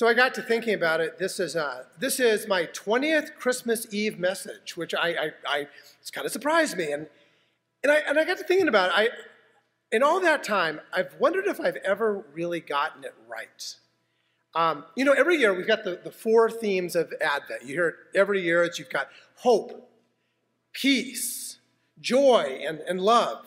So I got to thinking about it. This is uh, this is my 20th Christmas Eve message, which I, I, I it's kind of surprised me, and and I and I got to thinking about it. I in all that time, I've wondered if I've ever really gotten it right. Um, you know, every year we've got the, the four themes of Advent. You hear it every year. It's you've got hope, peace, joy, and, and love.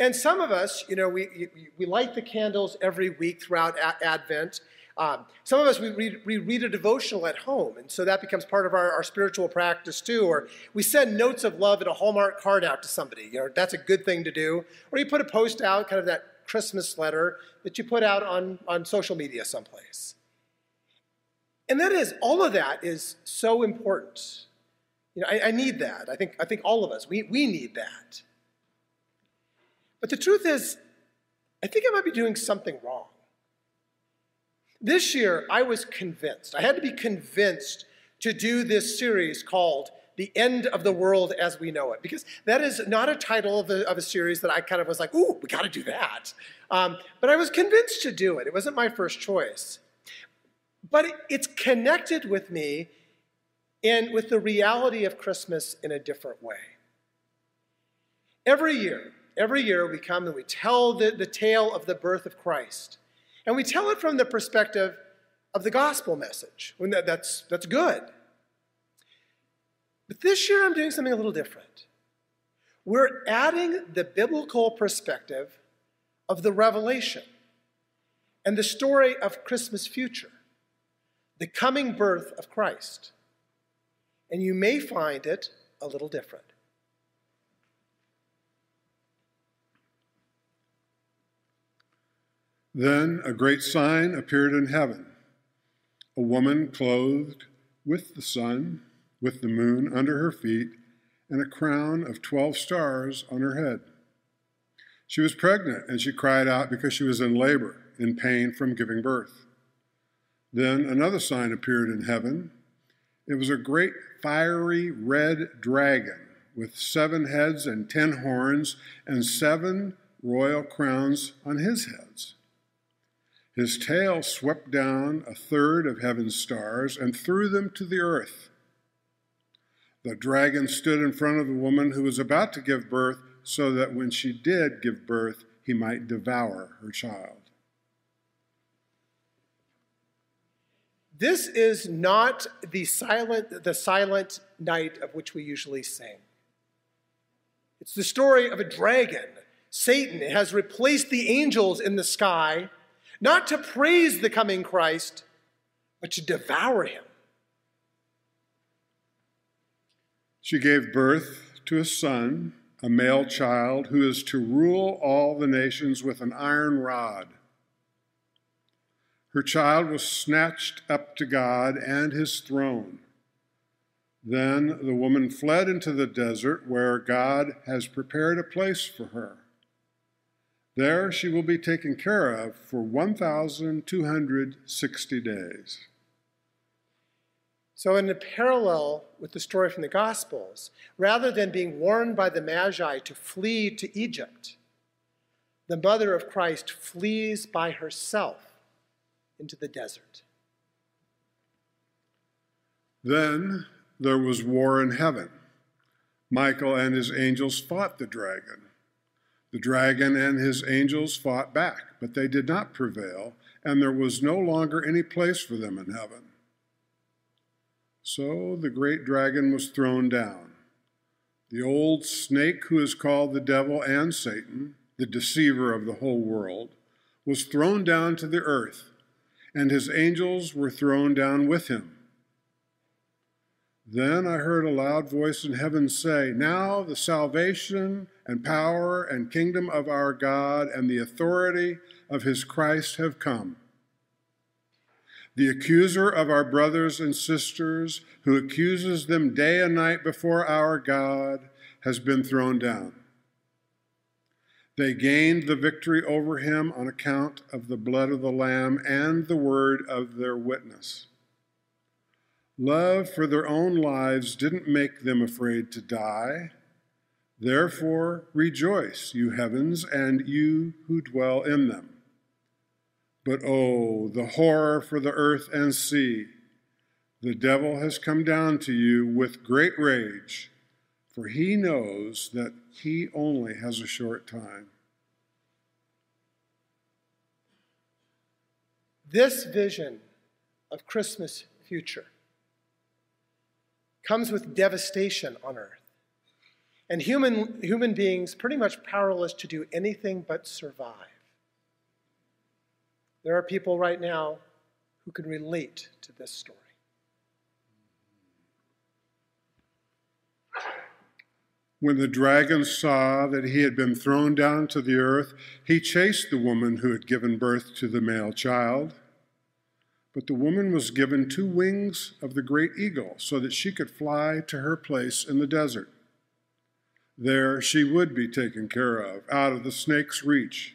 And some of us, you know, we, we light the candles every week throughout Advent. Um, some of us, we read, we read, a devotional at home, and so that becomes part of our, our, spiritual practice too. Or we send notes of love in a Hallmark card out to somebody. You know, that's a good thing to do. Or you put a post out, kind of that Christmas letter that you put out on, on social media someplace. And that is, all of that is so important. You know, I, I need that. I think, I think all of us, we, we need that. But the truth is, I think I might be doing something wrong. This year, I was convinced, I had to be convinced to do this series called The End of the World as We Know It, because that is not a title of a, of a series that I kind of was like, ooh, we got to do that. Um, but I was convinced to do it. It wasn't my first choice. But it, it's connected with me and with the reality of Christmas in a different way. Every year, every year we come and we tell the, the tale of the birth of Christ. And we tell it from the perspective of the gospel message. When that, that's, that's good. But this year I'm doing something a little different. We're adding the biblical perspective of the revelation and the story of Christmas future, the coming birth of Christ. And you may find it a little different. Then a great sign appeared in heaven a woman clothed with the sun, with the moon under her feet, and a crown of 12 stars on her head. She was pregnant, and she cried out because she was in labor, in pain from giving birth. Then another sign appeared in heaven. It was a great fiery red dragon with seven heads and ten horns and seven royal crowns on his heads. His tail swept down a third of heaven's stars and threw them to the earth. The dragon stood in front of the woman who was about to give birth, so that when she did give birth, he might devour her child. This is not the silent, the silent night of which we usually sing. It's the story of a dragon. Satan has replaced the angels in the sky not to praise the coming Christ, but to devour him. She gave birth to a son, a male child, who is to rule all the nations with an iron rod. Her child was snatched up to God and his throne. Then the woman fled into the desert where God has prepared a place for her. There she will be taken care of for 1,260 days. So, in a parallel with the story from the Gospels, rather than being warned by the Magi to flee to Egypt, the mother of Christ flees by herself into the desert. Then there was war in heaven. Michael and his angels fought the dragon the dragon and his angels fought back, but they did not prevail, and there was no longer any place for them in heaven. So the great dragon was thrown down. The old snake, who is called the devil and Satan, the deceiver of the whole world, was thrown down to the earth, and his angels were thrown down with him. Then I heard a loud voice in heaven say, Now the salvation and power and kingdom of our God and the authority of his Christ have come. The accuser of our brothers and sisters, who accuses them day and night before our God, has been thrown down. They gained the victory over him on account of the blood of the Lamb and the word of their witness. Love for their own lives didn't make them afraid to die. Therefore, rejoice, you heavens, and you who dwell in them. But oh, the horror for the earth and sea! The devil has come down to you with great rage, for he knows that he only has a short time. This vision of Christmas future comes with devastation on earth. And human, human beings pretty much powerless to do anything but survive. There are people right now who can relate to this story. When the dragon saw that he had been thrown down to the earth, he chased the woman who had given birth to the male child. But the woman was given two wings of the great eagle so that she could fly to her place in the desert. There she would be taken care of, out of the snake's reach,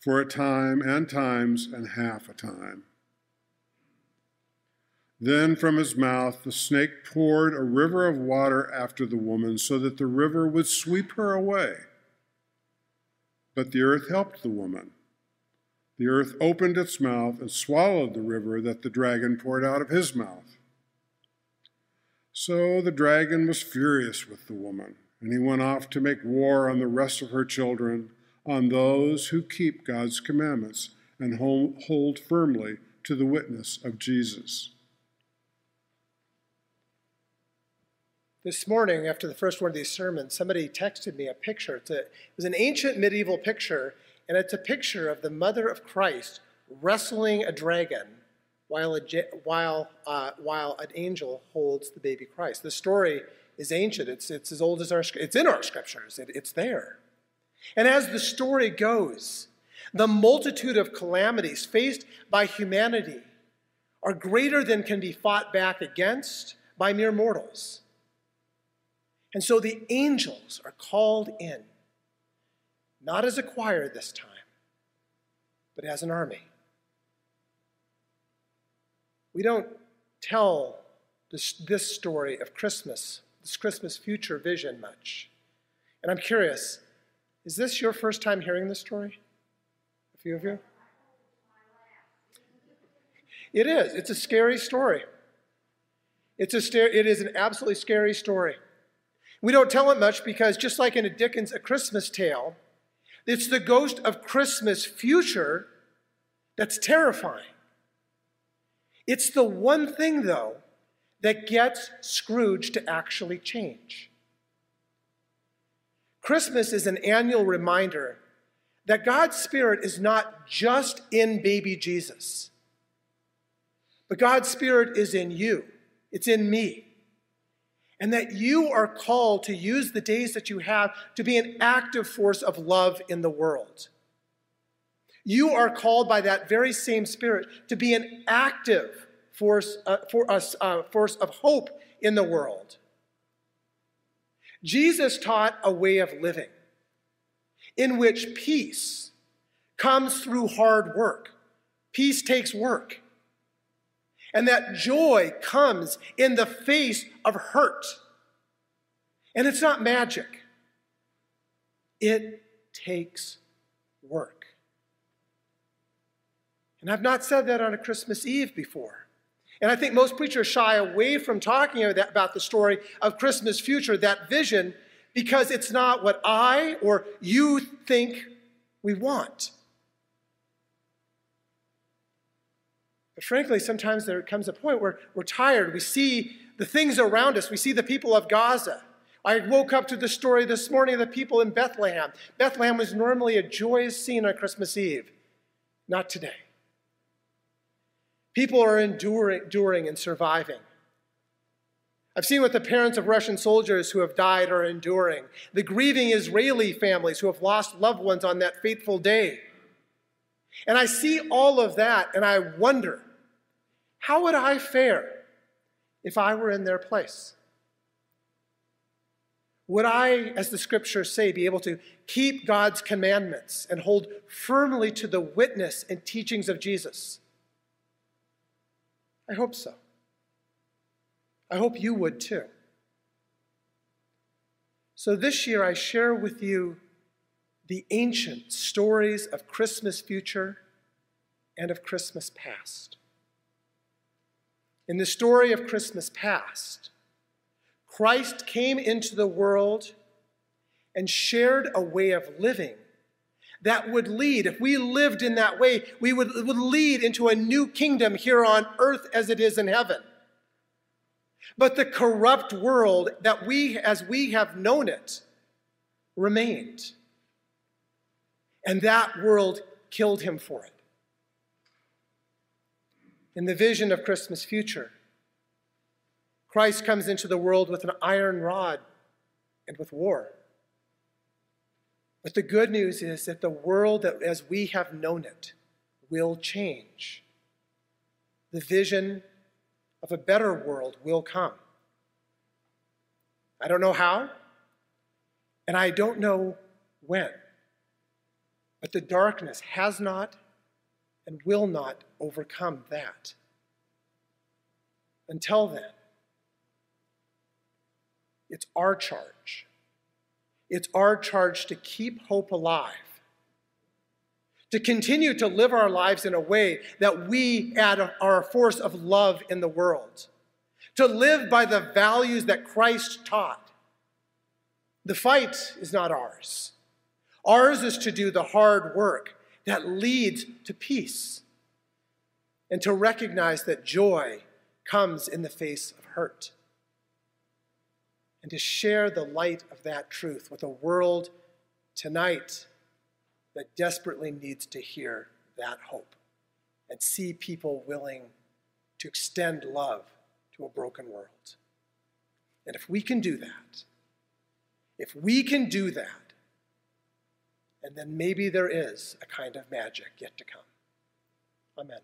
for a time and times and half a time. Then from his mouth the snake poured a river of water after the woman, so that the river would sweep her away. But the earth helped the woman. The earth opened its mouth and swallowed the river that the dragon poured out of his mouth. So the dragon was furious with the woman, and he went off to make war on the rest of her children, on those who keep God's commandments and hold firmly to the witness of Jesus. This morning, after the first one of these sermons, somebody texted me a picture. It was an ancient medieval picture and it's a picture of the mother of Christ wrestling a dragon while, a, while, uh, while an angel holds the baby Christ. The story is ancient. It's, it's as old as our, it's in our scriptures. It, it's there. And as the story goes, the multitude of calamities faced by humanity are greater than can be fought back against by mere mortals. And so the angels are called in not as a choir this time, but as an army. We don't tell this, this story of Christmas, this Christmas future vision much. And I'm curious, is this your first time hearing this story? A few of you? It is. It's a scary story. It's a it is an absolutely scary story. We don't tell it much because just like in a Dickens A Christmas Tale, it's the ghost of Christmas future that's terrifying. It's the one thing, though, that gets Scrooge to actually change. Christmas is an annual reminder that God's Spirit is not just in baby Jesus, but God's Spirit is in you, it's in me and that you are called to use the days that you have to be an active force of love in the world. You are called by that very same Spirit to be an active force, uh, for us, uh, force of hope in the world. Jesus taught a way of living in which peace comes through hard work. Peace takes work. And that joy comes in the face of hurt. And it's not magic, it takes work. And I've not said that on a Christmas Eve before. And I think most preachers shy away from talking about the story of Christmas future, that vision, because it's not what I or you think we want. But frankly, sometimes there comes a point where we're tired. We see the things around us, we see the people of Gaza. I woke up to the story this morning of the people in Bethlehem. Bethlehem was normally a joyous scene on Christmas Eve. Not today. People are enduring, enduring and surviving. I've seen what the parents of Russian soldiers who have died are enduring, the grieving Israeli families who have lost loved ones on that fateful day. And I see all of that and I wonder how would I fare if I were in their place? Would I, as the scriptures say, be able to keep God's commandments and hold firmly to the witness and teachings of Jesus? I hope so. I hope you would too. So this year, I share with you the ancient stories of Christmas future and of Christmas past. In the story of Christmas past, Christ came into the world and shared a way of living that would lead, if we lived in that way, we would, would lead into a new kingdom here on earth as it is in heaven. But the corrupt world that we, as we have known it, remained. And that world killed him for it. In the vision of Christmas future, Christ comes into the world with an iron rod and with war. But the good news is that the world as we have known it will change. The vision of a better world will come. I don't know how, and I don't know when. But the darkness has not and will not overcome that. Until then, it's our charge. It's our charge to keep hope alive, to continue to live our lives in a way that we add our force of love in the world, to live by the values that Christ taught. The fight is not ours. Ours is to do the hard work that leads to peace and to recognize that joy comes in the face of hurt and to share the light of that truth with a world tonight that desperately needs to hear that hope and see people willing to extend love to a broken world. And if we can do that, if we can do that, and then maybe there is a kind of magic yet to come. Amen.